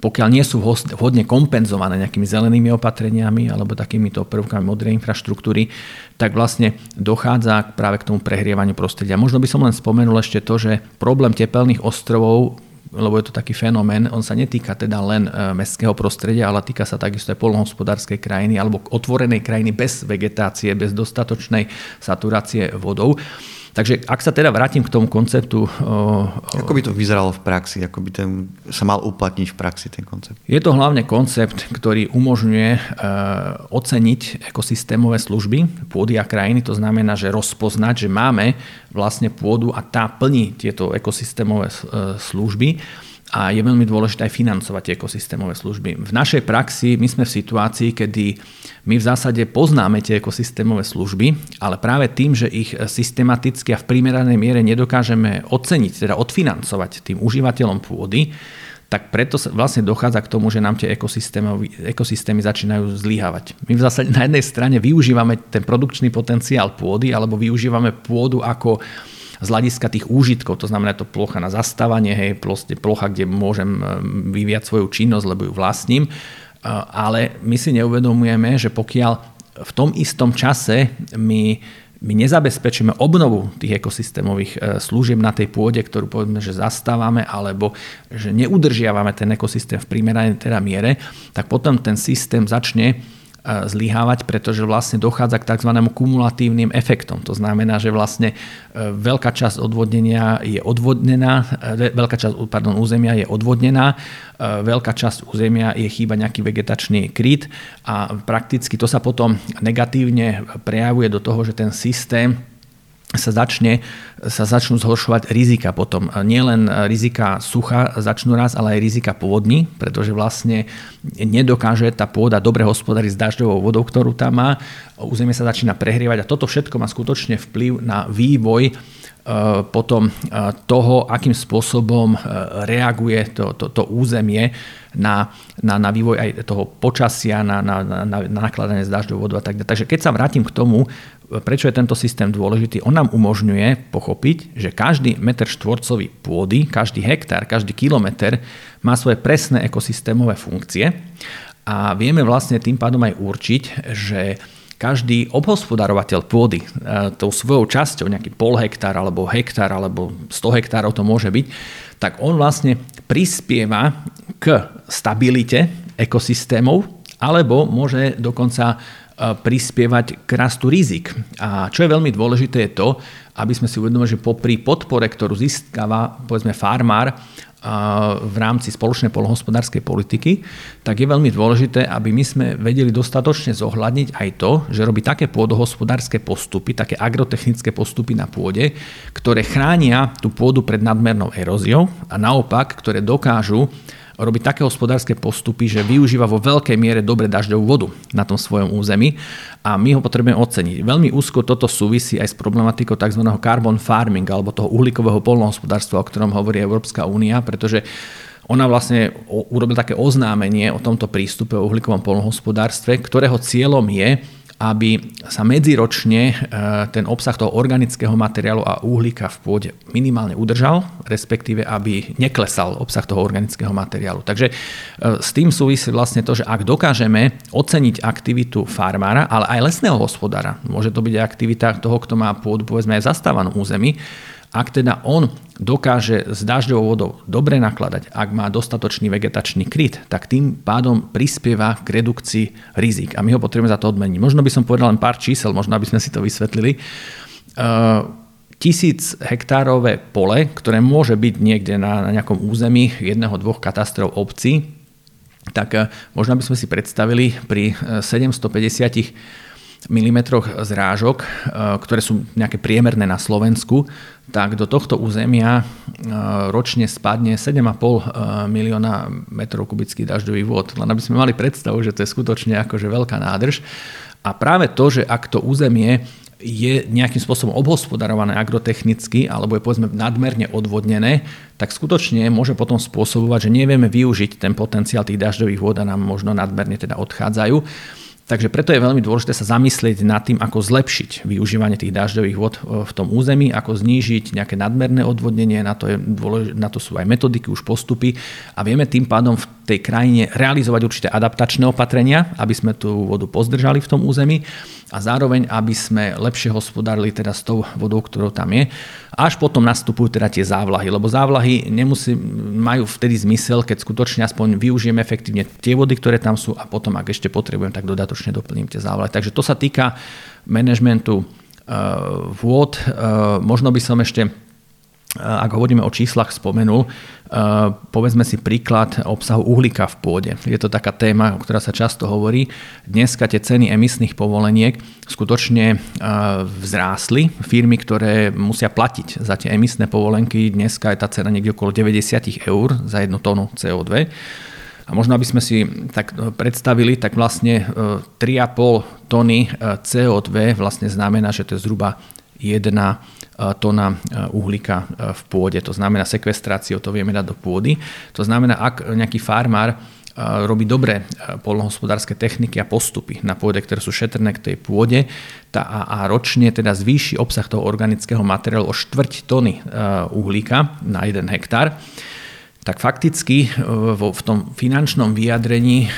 pokiaľ nie sú vhodne kompenzované nejakými zelenými opatreniami alebo takýmito prvkami modrej infraštruktúry, tak vlastne dochádza práve k tomu prehrievaniu prostredia. Možno by som len spomenul ešte to, že problém tepelných ostrovov lebo je to taký fenomén, on sa netýka teda len e, mestského prostredia, ale týka sa takisto aj polnohospodárskej krajiny alebo otvorenej krajiny bez vegetácie, bez dostatočnej saturácie vodou. Takže ak sa teda vrátim k tomu konceptu... Ako by to vyzeralo v praxi? Ako by ten, sa mal uplatniť v praxi ten koncept? Je to hlavne koncept, ktorý umožňuje e, oceniť ekosystémové služby pôdy a krajiny. To znamená, že rozpoznať, že máme vlastne pôdu a tá plní tieto ekosystémové e, služby a je veľmi dôležité aj financovať tie ekosystémové služby. V našej praxi my sme v situácii, kedy my v zásade poznáme tie ekosystémové služby, ale práve tým, že ich systematicky a v primeranej miere nedokážeme oceniť, teda odfinancovať tým užívateľom pôdy, tak preto vlastne dochádza k tomu, že nám tie ekosystémy, začínajú zlyhávať. My v zásade na jednej strane využívame ten produkčný potenciál pôdy alebo využívame pôdu ako z hľadiska tých úžitkov, to znamená to plocha na zastávanie, hej, plocha, kde môžem e, vyviať svoju činnosť, lebo ju vlastním, e, ale my si neuvedomujeme, že pokiaľ v tom istom čase my my nezabezpečíme obnovu tých ekosystémových e, služieb na tej pôde, ktorú povedzme, že zastávame, alebo že neudržiavame ten ekosystém v primeranej teda miere, tak potom ten systém začne zlyhávať, pretože vlastne dochádza k tzv. kumulatívnym efektom. To znamená, že vlastne e, veľká časť odvodnenia je odvodnená, e, veľká časť pardon, územia je odvodnená, e, veľká časť územia je chýba nejaký vegetačný kryt a prakticky to sa potom negatívne prejavuje do toho, že ten systém sa, začne, sa začnú zhoršovať rizika potom. Nielen rizika sucha začnú raz, ale aj rizika pôdní, pretože vlastne nedokáže tá pôda dobre hospodáriť s dažďovou vodou, ktorú tam má. Územie sa začína prehrievať a toto všetko má skutočne vplyv na vývoj E, potom e, toho, akým spôsobom e, reaguje to, to, to územie na, na, na vývoj aj toho počasia, na, na, na, na nakladanie s dažďovou vodou a tak ďalej. Takže keď sa vrátim k tomu, prečo je tento systém dôležitý, on nám umožňuje pochopiť, že každý meter štvorcový pôdy, každý hektár, každý kilometr má svoje presné ekosystémové funkcie a vieme vlastne tým pádom aj určiť, že každý obhospodarovateľ pôdy e, tou svojou časťou, nejaký pol hektár alebo hektár alebo 100 hektárov to môže byť, tak on vlastne prispieva k stabilite ekosystémov alebo môže dokonca prispievať k rastu rizik. A čo je veľmi dôležité je to, aby sme si uvedomili, že popri podpore, ktorú získava povedzme farmár v rámci spoločnej polnohospodárskej politiky, tak je veľmi dôležité, aby my sme vedeli dostatočne zohľadniť aj to, že robí také pôdohospodárske postupy, také agrotechnické postupy na pôde, ktoré chránia tú pôdu pred nadmernou eróziou a naopak, ktoré dokážu robiť také hospodárske postupy, že využíva vo veľkej miere dobre dažďovú vodu na tom svojom území a my ho potrebujeme oceniť. Veľmi úzko toto súvisí aj s problematikou tzv. carbon farming alebo toho uhlíkového polnohospodárstva, o ktorom hovorí Európska únia, pretože ona vlastne urobil také oznámenie o tomto prístupe o uhlíkovom polnohospodárstve, ktorého cieľom je aby sa medziročne e, ten obsah toho organického materiálu a uhlíka v pôde minimálne udržal, respektíve aby neklesal obsah toho organického materiálu. Takže e, s tým súvisí vlastne to, že ak dokážeme oceniť aktivitu farmára, ale aj lesného hospodára, môže to byť aktivita toho, kto má pôdu povedzme aj zastávanú území, ak teda on dokáže s dažďovou vodou dobre nakladať, ak má dostatočný vegetačný kryt, tak tým pádom prispieva k redukcii rizik. A my ho potrebujeme za to odmeniť. Možno by som povedal len pár čísel, možno aby sme si to vysvetlili. Uh, tisíc hektárové pole, ktoré môže byť niekde na, na nejakom území jedného, dvoch katastrov obcí, tak uh, možno by sme si predstavili pri 750 mm zrážok, ktoré sú nejaké priemerné na Slovensku, tak do tohto územia e, ročne spadne 7,5 e, milióna metrov kubických dažďových vod. Len aby sme mali predstavu, že to je skutočne akože veľká nádrž. A práve to, že ak to územie je nejakým spôsobom obhospodarované agrotechnicky alebo je povedzme nadmerne odvodnené, tak skutočne môže potom spôsobovať, že nevieme využiť ten potenciál tých dažďových vod a nám možno nadmerne teda odchádzajú. Takže preto je veľmi dôležité sa zamyslieť nad tým, ako zlepšiť využívanie tých dažďových vod e, v tom území, ako znížiť nejaké nadmerné odvodnenie, na to, je dôležité, na to sú aj metodiky, už postupy a vieme tým pádom v tej krajine realizovať určité adaptačné opatrenia, aby sme tú vodu pozdržali v tom území a zároveň, aby sme lepšie hospodárili teda s tou vodou, ktorou tam je. Až potom nastupujú teda tie závlahy, lebo závlahy nemusí, majú vtedy zmysel, keď skutočne aspoň využijeme efektívne tie vody, ktoré tam sú a potom, ak ešte potrebujem, tak dodatočne doplním tie závlahy. Takže to sa týka manažmentu uh, vôd. Uh, možno by som ešte ak hovoríme o číslach, spomenul. Povedzme si príklad obsahu uhlíka v pôde. Je to taká téma, o ktorá sa často hovorí. Dneska tie ceny emisných povoleniek skutočne vzrástli. Firmy, ktoré musia platiť za tie emisné povolenky, dneska je tá cena niekde okolo 90 eur za jednu tónu CO2. A možno, aby sme si tak predstavili, tak vlastne 3,5 tony CO2 vlastne znamená, že to je zhruba jedna tona uhlíka v pôde. To znamená sekvestráciu, to vieme dať do pôdy. To znamená, ak nejaký farmár robí dobré polnohospodárske techniky a postupy na pôde, ktoré sú šetrné k tej pôde tá, a, a ročne teda zvýši obsah toho organického materiálu o štvrť tony uhlíka na jeden hektár, tak fakticky e, v tom finančnom vyjadrení, e,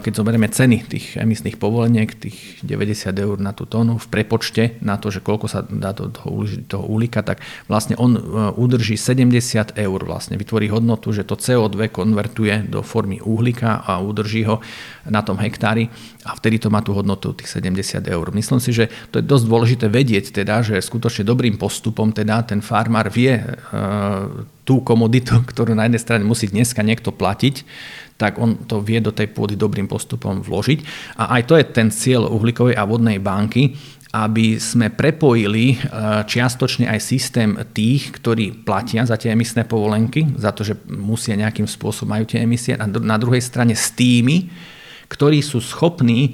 keď zoberieme ceny tých emisných povoleniek, tých 90 eur na tú tónu v prepočte na to, že koľko sa dá do toho uhlíka, tak vlastne on e, udrží 70 eur, vlastne vytvorí hodnotu, že to CO2 konvertuje do formy uhlíka a udrží ho na tom hektári a vtedy to má tú hodnotu tých 70 eur. Myslím si, že to je dosť dôležité vedieť, teda, že skutočne dobrým postupom teda ten farmár vie tú komoditu, ktorú na jednej strane musí dneska niekto platiť, tak on to vie do tej pôdy dobrým postupom vložiť. A aj to je ten cieľ uhlíkovej a vodnej banky, aby sme prepojili e, čiastočne aj systém tých, ktorí platia za tie emisné povolenky, za to, že musia nejakým spôsobom majú tie emisie, a na druhej strane s tými, ktorí sú schopní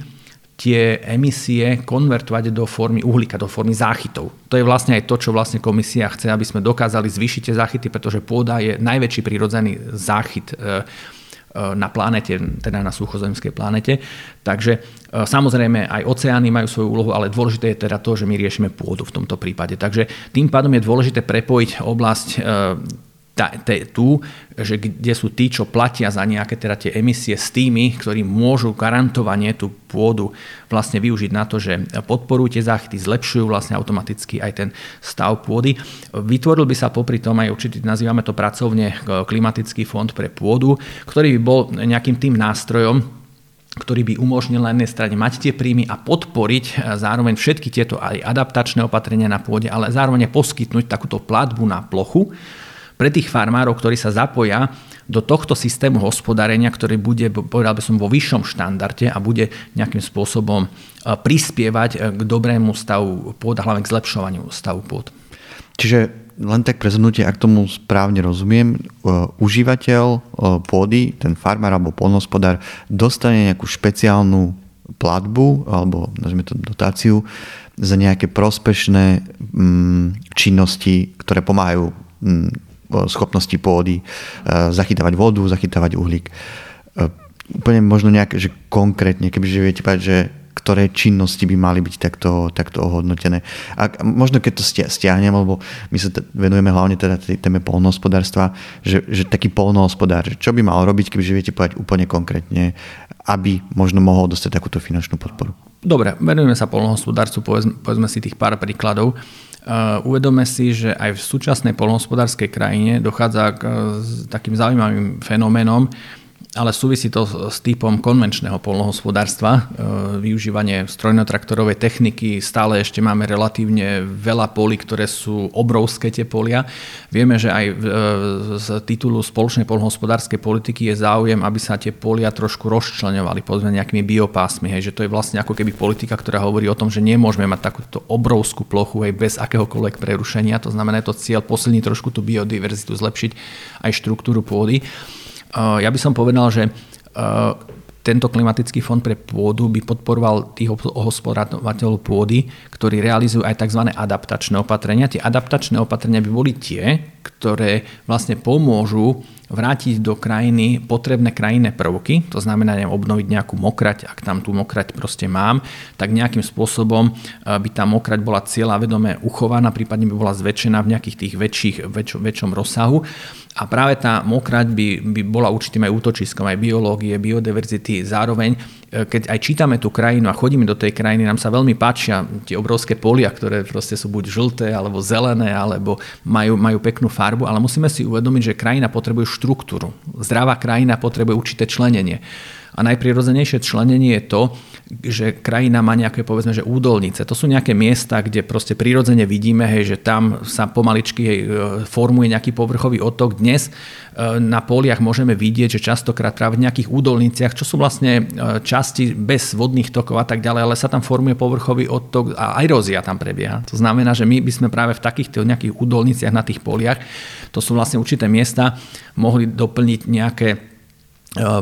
tie emisie konvertovať do formy uhlíka, do formy záchytov. To je vlastne aj to, čo vlastne komisia chce, aby sme dokázali zvýšiť tie záchyty, pretože pôda je najväčší prirodzený záchyt e, e, na planete, teda na suchozemskej planete. Takže e, samozrejme aj oceány majú svoju úlohu, ale dôležité je teda to, že my riešime pôdu v tomto prípade. Takže tým pádom je dôležité prepojiť oblasť tá, tá, tu, že kde sú tí, čo platia za nejaké teda tie emisie s tými, ktorí môžu garantovanie tú pôdu vlastne využiť na to, že podporujú tie záchyty, zlepšujú vlastne automaticky aj ten stav pôdy. Vytvoril by sa popri tom aj určitý, nazývame to pracovne klimatický fond pre pôdu, ktorý by bol nejakým tým nástrojom, ktorý by umožnil na jednej strane mať tie príjmy a podporiť zároveň všetky tieto aj adaptačné opatrenia na pôde, ale zároveň poskytnúť takúto platbu na plochu, pre tých farmárov, ktorí sa zapoja do tohto systému hospodárenia, ktorý bude, povedal by som, vo vyššom štandarde a bude nejakým spôsobom prispievať k dobrému stavu pôd a hlavne k zlepšovaniu stavu pôd. Čiže len tak pre zhrnutie, ak tomu správne rozumiem, užívateľ pôdy, ten farmár alebo polnospodár dostane nejakú špeciálnu platbu alebo nazvime to dotáciu za nejaké prospešné mm, činnosti, ktoré pomáhajú mm, schopnosti pôdy e, zachytávať vodu, zachytávať uhlík. E, úplne možno nejak, že konkrétne, kebyže viete povedať, že ktoré činnosti by mali byť takto, takto ohodnotené. A možno keď to stiahnem, lebo my sa venujeme hlavne teda téme polnohospodárstva, že, že taký polnohospodár, čo by mal robiť, kebyže viete povedať úplne konkrétne, aby možno mohol dostať takúto finančnú podporu. Dobre, venujeme sa polnohospodárstvu, povedzme, povedzme si tých pár príkladov. Uh, uvedome si, že aj v súčasnej polnohospodárskej krajine dochádza k uh, takým zaujímavým fenoménom, ale súvisí to s typom konvenčného polnohospodárstva. E, využívanie strojnotraktorovej techniky, stále ešte máme relatívne veľa polí, ktoré sú obrovské tie polia. Vieme, že aj e, z titulu spoločnej polnohospodárskej politiky je záujem, aby sa tie polia trošku rozčlenovali, povedzme nejakými biopásmi. Hej, že to je vlastne ako keby politika, ktorá hovorí o tom, že nemôžeme mať takúto obrovskú plochu aj bez akéhokoľvek prerušenia. To znamená, je to cieľ posilniť trošku tú biodiverzitu, zlepšiť aj štruktúru pôdy. Ja by som povedal, že tento klimatický fond pre pôdu by podporoval tých hospodárovateľov pôdy, ktorí realizujú aj tzv. adaptačné opatrenia. Tie adaptačné opatrenia by boli tie, ktoré vlastne pomôžu vrátiť do krajiny potrebné krajinné prvky, to znamená neviem, obnoviť nejakú mokrať, ak tam tú mokrať proste mám, tak nejakým spôsobom by tá mokrať bola cieľa vedome uchovaná, prípadne by bola zväčšená v nejakých tých väčších, väč, väčšom rozsahu. A práve tá mokrať by, by bola určitým aj útočiskom aj biológie, biodiverzity. Zároveň, e, keď aj čítame tú krajinu a chodíme do tej krajiny, nám sa veľmi páčia tie obrovské polia, ktoré proste sú buď žlté, alebo zelené, alebo majú, majú peknú farbu, ale musíme si uvedomiť, že krajina potrebuje štruktúru. Zdravá krajina potrebuje určité členenie. A najprirodzenejšie členenie je to, že krajina má nejaké povedzme, že údolnice. To sú nejaké miesta, kde proste prirodzene vidíme, hej, že tam sa pomaličky hej, formuje nejaký povrchový otok. Dnes e, na poliach môžeme vidieť, že častokrát práve v nejakých údolniciach, čo sú vlastne e, časti bez vodných tokov a tak ďalej, ale sa tam formuje povrchový otok a erózia tam prebieha. To znamená, že my by sme práve v takýchto nejakých údolniciach na tých poliach, to sú vlastne určité miesta, mohli doplniť nejaké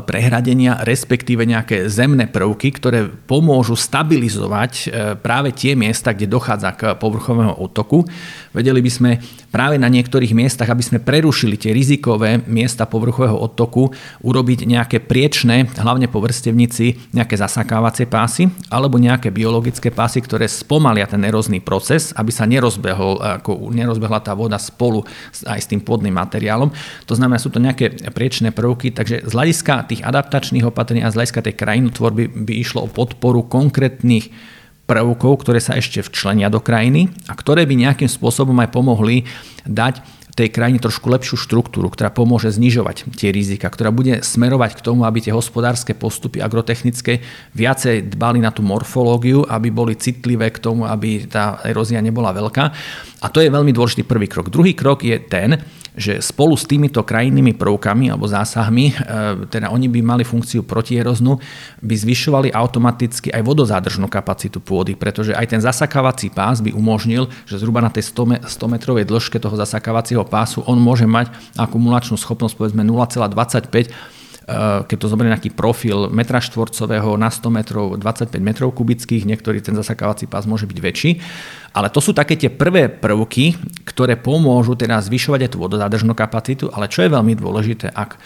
prehradenia, respektíve nejaké zemné prvky, ktoré pomôžu stabilizovať e, práve tie miesta, kde dochádza k povrchovému otoku. Vedeli by sme práve na niektorých miestach, aby sme prerušili tie rizikové miesta povrchového otoku, urobiť nejaké priečné, hlavne po vrstevnici, nejaké zasakávacie pásy alebo nejaké biologické pásy, ktoré spomalia ten erózny proces, aby sa nerozbehol, ako nerozbehla tá voda spolu aj s tým pôdnym materiálom. To znamená, sú to nejaké priečné prvky, takže z hľadiska tých adaptačných opatrení a z hľadiska tej krajinotvorby by išlo o podporu konkrétnych prvkov, ktoré sa ešte včlenia do krajiny a ktoré by nejakým spôsobom aj pomohli dať tej krajine trošku lepšiu štruktúru, ktorá pomôže znižovať tie rizika, ktorá bude smerovať k tomu, aby tie hospodárske postupy agrotechnické viacej dbali na tú morfológiu, aby boli citlivé k tomu, aby tá erózia nebola veľká. A to je veľmi dôležitý prvý krok. Druhý krok je ten, že spolu s týmito krajinnými prvkami alebo zásahmi, e, teda oni by mali funkciu protieroznú, by zvyšovali automaticky aj vodozádržnú kapacitu pôdy, pretože aj ten zasakávací pás by umožnil, že zhruba na tej 100 metrovej dĺžke toho zasakávacieho pásu on môže mať akumulačnú schopnosť povedzme 0,25 Eh, keď to zoberie nejaký profil metra štvorcového na 100 metrov, 25 metrov kubických, niektorý ten zasakávací pás môže byť väčší. Ale to sú také tie prvé prvky, ktoré pomôžu teda zvyšovať aj tú vodozádržnú kapacitu, ale čo je veľmi dôležité, ak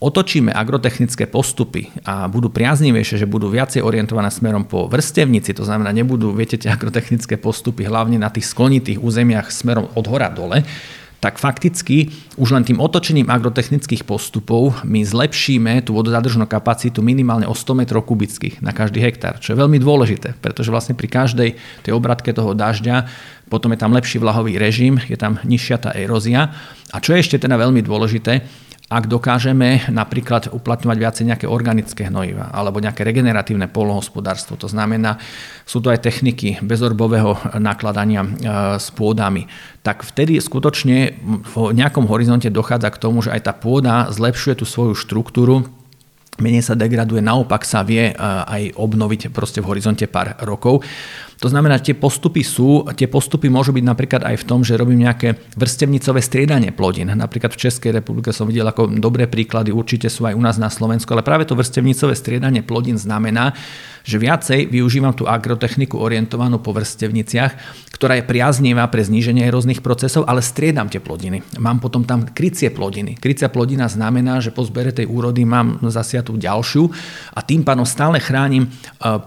otočíme agrotechnické postupy a budú priaznivejšie, že budú viacej orientované smerom po vrstevnici, to znamená, nebudú, viete, tie agrotechnické postupy hlavne na tých sklonitých územiach smerom od hora dole, tak fakticky už len tým otočením agrotechnických postupov my zlepšíme tú vodozadržnú kapacitu minimálne o 100 metrov kubických na každý hektár, čo je veľmi dôležité, pretože vlastne pri každej tej obratke toho dažďa potom je tam lepší vlahový režim, je tam nižšia tá erózia. A čo je ešte teda veľmi dôležité, ak dokážeme napríklad uplatňovať viacej nejaké organické hnojiva alebo nejaké regeneratívne polnohospodárstvo, to znamená, sú to aj techniky bezorbového nakladania e, s pôdami, tak vtedy skutočne v nejakom horizonte dochádza k tomu, že aj tá pôda zlepšuje tú svoju štruktúru, menej sa degraduje, naopak sa vie e, aj obnoviť proste v horizonte pár rokov. To znamená, tie postupy sú, tie postupy môžu byť napríklad aj v tom, že robím nejaké vrstevnicové striedanie plodín. Napríklad v Českej republike som videl ako dobré príklady, určite sú aj u nás na Slovensku, ale práve to vrstevnicové striedanie plodín znamená, že viacej využívam tú agrotechniku orientovanú po vrstevniciach, ktorá je priaznivá pre zníženie rôznych procesov, ale striedam tie plodiny. Mám potom tam krycie plodiny. Krycia plodina znamená, že po zbere tej úrody mám zasiatú ďalšiu a tým pádom stále chránim e,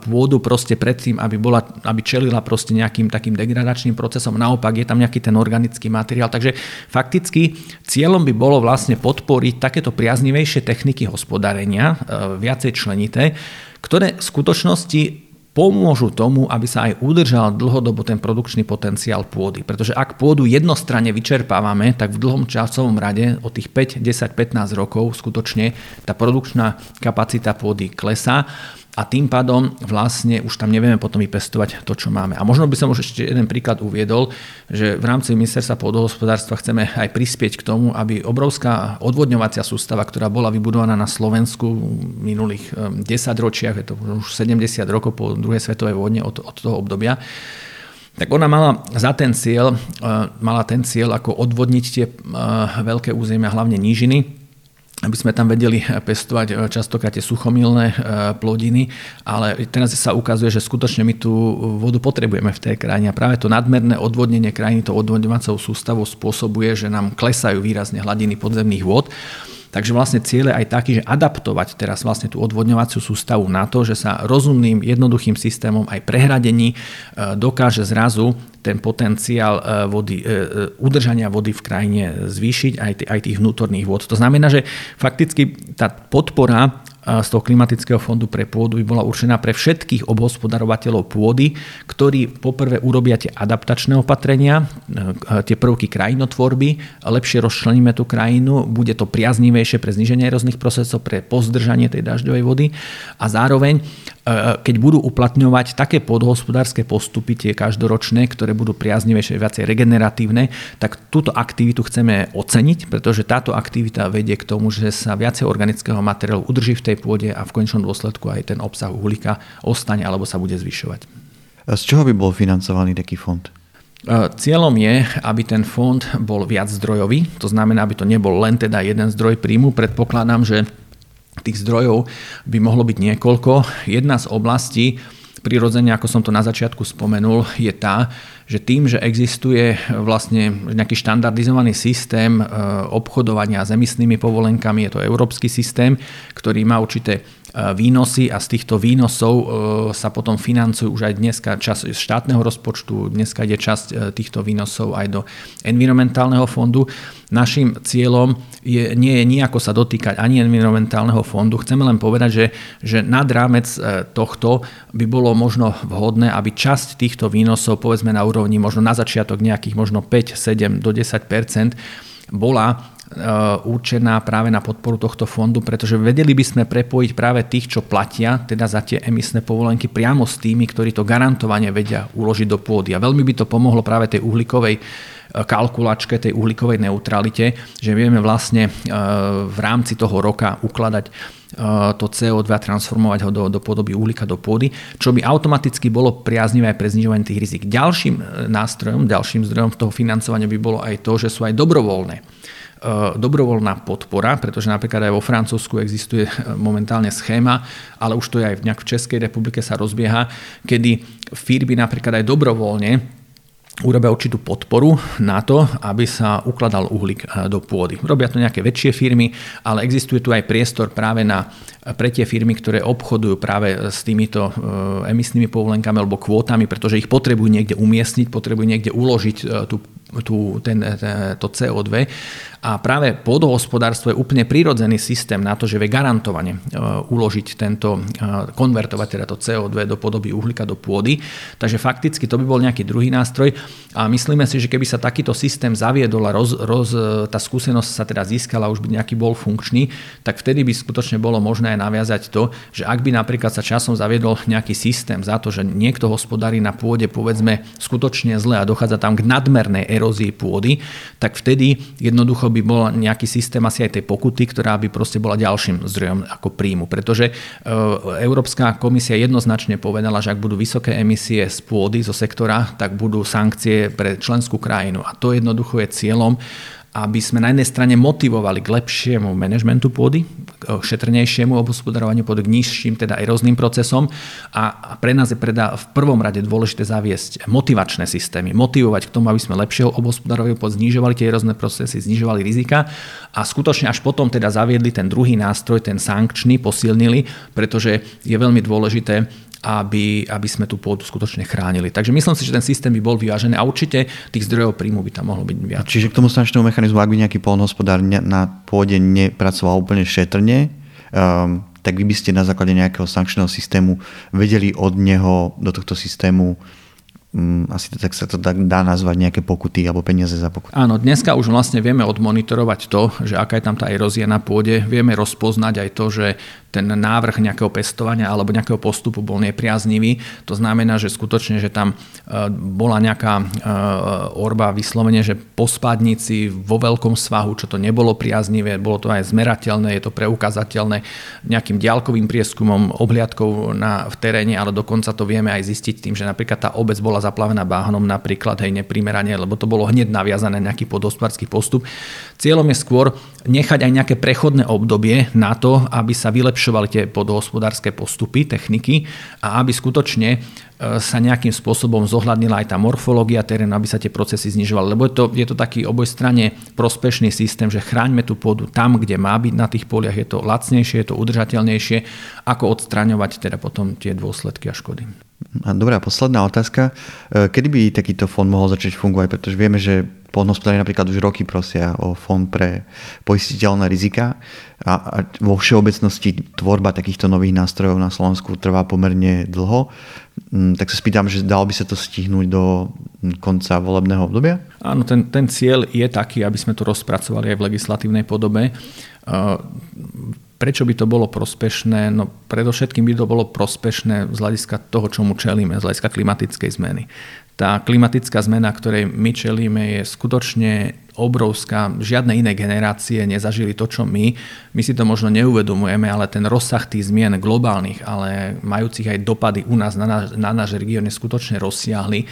pôdu proste pred tým, aby, bola, aby čelila proste nejakým takým degradačným procesom. Naopak je tam nejaký ten organický materiál. Takže fakticky cieľom by bolo vlastne podporiť takéto priaznivejšie techniky hospodárenia, e, viacej členité, ktoré v skutočnosti pomôžu tomu, aby sa aj udržal dlhodobo ten produkčný potenciál pôdy. Pretože ak pôdu jednostranne vyčerpávame, tak v dlhom časovom rade od tých 5, 10, 15 rokov skutočne tá produkčná kapacita pôdy klesá a tým pádom vlastne už tam nevieme potom vypestovať to, čo máme. A možno by som už ešte jeden príklad uviedol, že v rámci ministerstva pôdohospodárstva chceme aj prispieť k tomu, aby obrovská odvodňovacia sústava, ktorá bola vybudovaná na Slovensku v minulých 10 ehm, ročiach, je to už 70 rokov po druhej svetovej vojne od, od toho obdobia, tak ona mala za ten cieľ, ehm, mala ten cieľ ako odvodniť tie ehm, veľké územia, hlavne nížiny, aby sme tam vedeli pestovať eh, častokrát tie suchomilné eh, plodiny, ale teraz sa ukazuje, že skutočne my tú vodu potrebujeme v tej krajine a práve to nadmerné odvodnenie krajiny to odvodňovacou sústavou spôsobuje, že nám klesajú výrazne hladiny podzemných vôd Takže vlastne cieľ je aj taký, že adaptovať teraz vlastne tú odvodňovaciu sústavu na to, že sa rozumným, jednoduchým systémom aj prehradení e, dokáže zrazu ten potenciál e, vody, e, udržania vody v krajine zvýšiť, aj, aj tých vnútorných vod. To znamená, že fakticky tá podpora z toho klimatického fondu pre pôdu by bola určená pre všetkých obhospodarovateľov pôdy, ktorí poprvé urobia tie adaptačné opatrenia, e, tie prvky krajinotvorby, lepšie rozčleníme tú krajinu, bude to priaznivejšie pre zniženie rôznych procesov, pre pozdržanie tej dažďovej vody a zároveň keď budú uplatňovať také podhospodárske postupy, tie každoročné, ktoré budú priaznivejšie, viacej regeneratívne, tak túto aktivitu chceme oceniť, pretože táto aktivita vedie k tomu, že sa viacej organického materiálu udrží v tej pôde a v konečnom dôsledku aj ten obsah uhlíka ostane alebo sa bude zvyšovať. Z čoho by bol financovaný taký fond? Cieľom je, aby ten fond bol viac zdrojový, to znamená, aby to nebol len teda jeden zdroj príjmu. Predpokladám, že Tých zdrojov by mohlo byť niekoľko. Jedna z oblastí, prirodzene, ako som to na začiatku spomenul, je tá, že tým, že existuje vlastne nejaký štandardizovaný systém e, obchodovania s emisnými povolenkami, je to európsky systém, ktorý má určité výnosy a z týchto výnosov e, sa potom financujú už aj dneska časť štátneho rozpočtu, dneska ide časť e, týchto výnosov aj do environmentálneho fondu. Našim cieľom je, nie je nejako sa dotýkať ani environmentálneho fondu. Chceme len povedať, že, že nad rámec tohto by bolo možno vhodné, aby časť týchto výnosov, povedzme na úrovni možno na začiatok nejakých možno 5, 7 do 10% bola Eh, určená práve na podporu tohto fondu, pretože vedeli by sme prepojiť práve tých, čo platia teda za tie emisné povolenky priamo s tými, ktorí to garantovane vedia uložiť do pôdy. A veľmi by to pomohlo práve tej uhlíkovej eh, kalkulačke, tej uhlíkovej neutralite, že vieme vlastne eh, v rámci toho roka ukladať to CO2, transformovať ho do, do podoby uhlíka do pôdy, čo by automaticky bolo priaznivé aj pre znižovanie tých rizik. Ďalším nástrojom, ďalším zdrojom toho financovania by bolo aj to, že sú aj dobrovoľné dobrovoľná podpora, pretože napríklad aj vo Francúzsku existuje e, momentálne schéma, ale už to je aj v, v Českej republike sa rozbieha, kedy firmy napríklad aj dobrovoľne urobia určitú podporu na to, aby sa ukladal uhlík e, do pôdy. Robia to nejaké väčšie firmy, ale existuje tu aj priestor práve na, pre tie firmy, ktoré obchodujú práve s týmito emisnými povolenkami alebo kvótami, pretože ich potrebujú niekde umiestniť, potrebujú niekde uložiť tú tú, ten, to CO2 a práve pôdohospodárstvo je úplne prirodzený systém na to, že vie garantovane e, uložiť tento, e, konvertovať teda to CO2 do podoby uhlíka do pôdy. Takže fakticky to by bol nejaký druhý nástroj a myslíme si, že keby sa takýto systém zaviedol a roz, roz, tá skúsenosť sa teda získala, už by nejaký bol funkčný, tak vtedy by skutočne bolo možné aj naviazať to, že ak by napríklad sa časom zaviedol nejaký systém za to, že niekto hospodári na pôde povedzme skutočne zle a dochádza tam k nadmernej erózii pôdy, tak vtedy jednoducho by bol nejaký systém asi aj tej pokuty, ktorá by proste bola ďalším zdrojom ako príjmu. Pretože e, Európska komisia jednoznačne povedala, že ak budú vysoké emisie z pôdy, zo sektora, tak budú sankcie pre členskú krajinu. A to jednoducho je cieľom aby sme na jednej strane motivovali k lepšiemu manažmentu pôdy, k šetrnejšiemu obhospodarovaniu pôdy, k nižším teda eróznym procesom. A pre nás je preda v prvom rade dôležité zaviesť motivačné systémy, motivovať k tomu, aby sme lepšie obhospodarovali pôdy, znižovali tie erózne procesy, znižovali rizika. A skutočne až potom teda zaviedli ten druhý nástroj, ten sankčný, posilnili, pretože je veľmi dôležité, aby, aby sme tú pôdu skutočne chránili. Takže myslím si, že ten systém by bol vyvážený a určite tých zdrojov príjmu by tam mohlo byť viac. Čiže k tomu sankčnému mechanizmu, ak by nejaký polnohospodár na pôde nepracoval úplne šetrne, um, tak vy by ste na základe nejakého sankčného systému vedeli od neho do tohto systému Mm, asi to, tak sa to dá nazvať nejaké pokuty alebo peniaze za pokuty. Áno, dneska už vlastne vieme odmonitorovať to, že aká je tam tá erózia na pôde. Vieme rozpoznať aj to, že ten návrh nejakého pestovania alebo nejakého postupu bol nepriaznivý. To znamená, že skutočne, že tam e, bola nejaká e, orba vyslovene, že po spádnici vo veľkom svahu, čo to nebolo priaznivé, bolo to aj zmerateľné, je to preukázateľné nejakým ďalkovým prieskumom, obhliadkou na, v teréne, ale dokonca to vieme aj zistiť tým, že napríklad tá obec bola zaplavená báhnom napríklad, hej, neprimerane, lebo to bolo hneď naviazané nejaký podospodársky postup. Cieľom je skôr nechať aj nejaké prechodné obdobie na to, aby sa vylepšovali tie podohospodárske postupy, techniky a aby skutočne e, sa nejakým spôsobom zohľadnila aj tá morfológia terénu, aby sa tie procesy znižovali. Lebo je to, je to taký obojstranne prospešný systém, že chráňme tú pôdu tam, kde má byť na tých poliach, je to lacnejšie, je to udržateľnejšie, ako odstraňovať teda potom tie dôsledky a škody. A dobrá, posledná otázka. E, kedy by takýto fond mohol začať fungovať? Pretože vieme, že polnohospodári napríklad už roky prosia o fond pre poistiteľné rizika a, a vo všeobecnosti tvorba takýchto nových nástrojov na Slovensku trvá pomerne dlho. Mm, tak sa spýtam, že dalo by sa to stihnúť do konca volebného obdobia? Áno, ten, ten cieľ je taký, aby sme to rozpracovali aj v legislatívnej podobe. Prečo by to bolo prospešné? No predovšetkým by to bolo prospešné z hľadiska toho, čomu čelíme, z hľadiska klimatickej zmeny. Tá klimatická zmena, ktorej my čelíme, je skutočne obrovská. Žiadne iné generácie nezažili to, čo my. My si to možno neuvedomujeme, ale ten rozsah tých zmien globálnych, ale majúcich aj dopady u nás na náš, na náš región je skutočne rozsiahly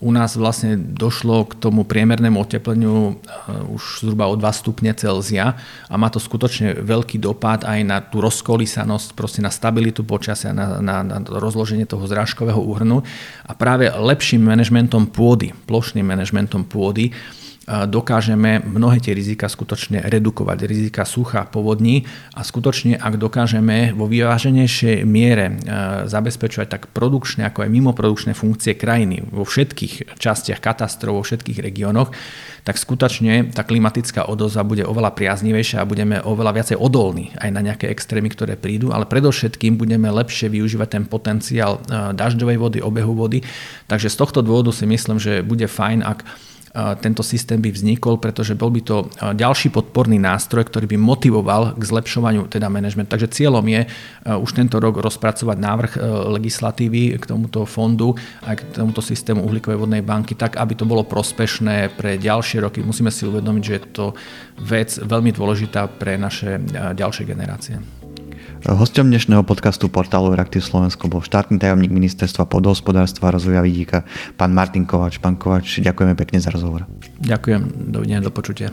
u nás vlastne došlo k tomu priemernému otepleniu eh, už zhruba o 2 stupne Celzia a má to skutočne veľký dopad aj na tú rozkolísanosť, proste na stabilitu počasia, na, na, na rozloženie toho zrážkového úhrnu a práve lepším manažmentom pôdy, plošným manažmentom pôdy dokážeme mnohé tie rizika skutočne redukovať. Rizika sucha, povodní a skutočne, ak dokážeme vo vyváženejšej miere e, zabezpečovať tak produkčné, ako aj mimoprodukčné funkcie krajiny vo všetkých častiach katastrof, vo všetkých regiónoch, tak skutočne tá klimatická odozva bude oveľa priaznivejšia a budeme oveľa viacej odolní aj na nejaké extrémy, ktoré prídu, ale predovšetkým budeme lepšie využívať ten potenciál e, dažďovej vody, obehu vody. Takže z tohto dôvodu si myslím, že bude fajn, ak tento systém by vznikol, pretože bol by to ďalší podporný nástroj, ktorý by motivoval k zlepšovaniu teda manažmentu. Takže cieľom je už tento rok rozpracovať návrh legislatívy k tomuto fondu a k tomuto systému uhlíkovej vodnej banky tak, aby to bolo prospešné pre ďalšie roky. Musíme si uvedomiť, že je to vec veľmi dôležitá pre naše ďalšie generácie. Hostom dnešného podcastu portálu Reaktiv Slovensko bol štátny tajomník ministerstva podhospodárstva a rozvoja vidíka, pán Martin Kovač. Pán Kovač, ďakujeme pekne za rozhovor. Ďakujem, dovidenia, do počutia.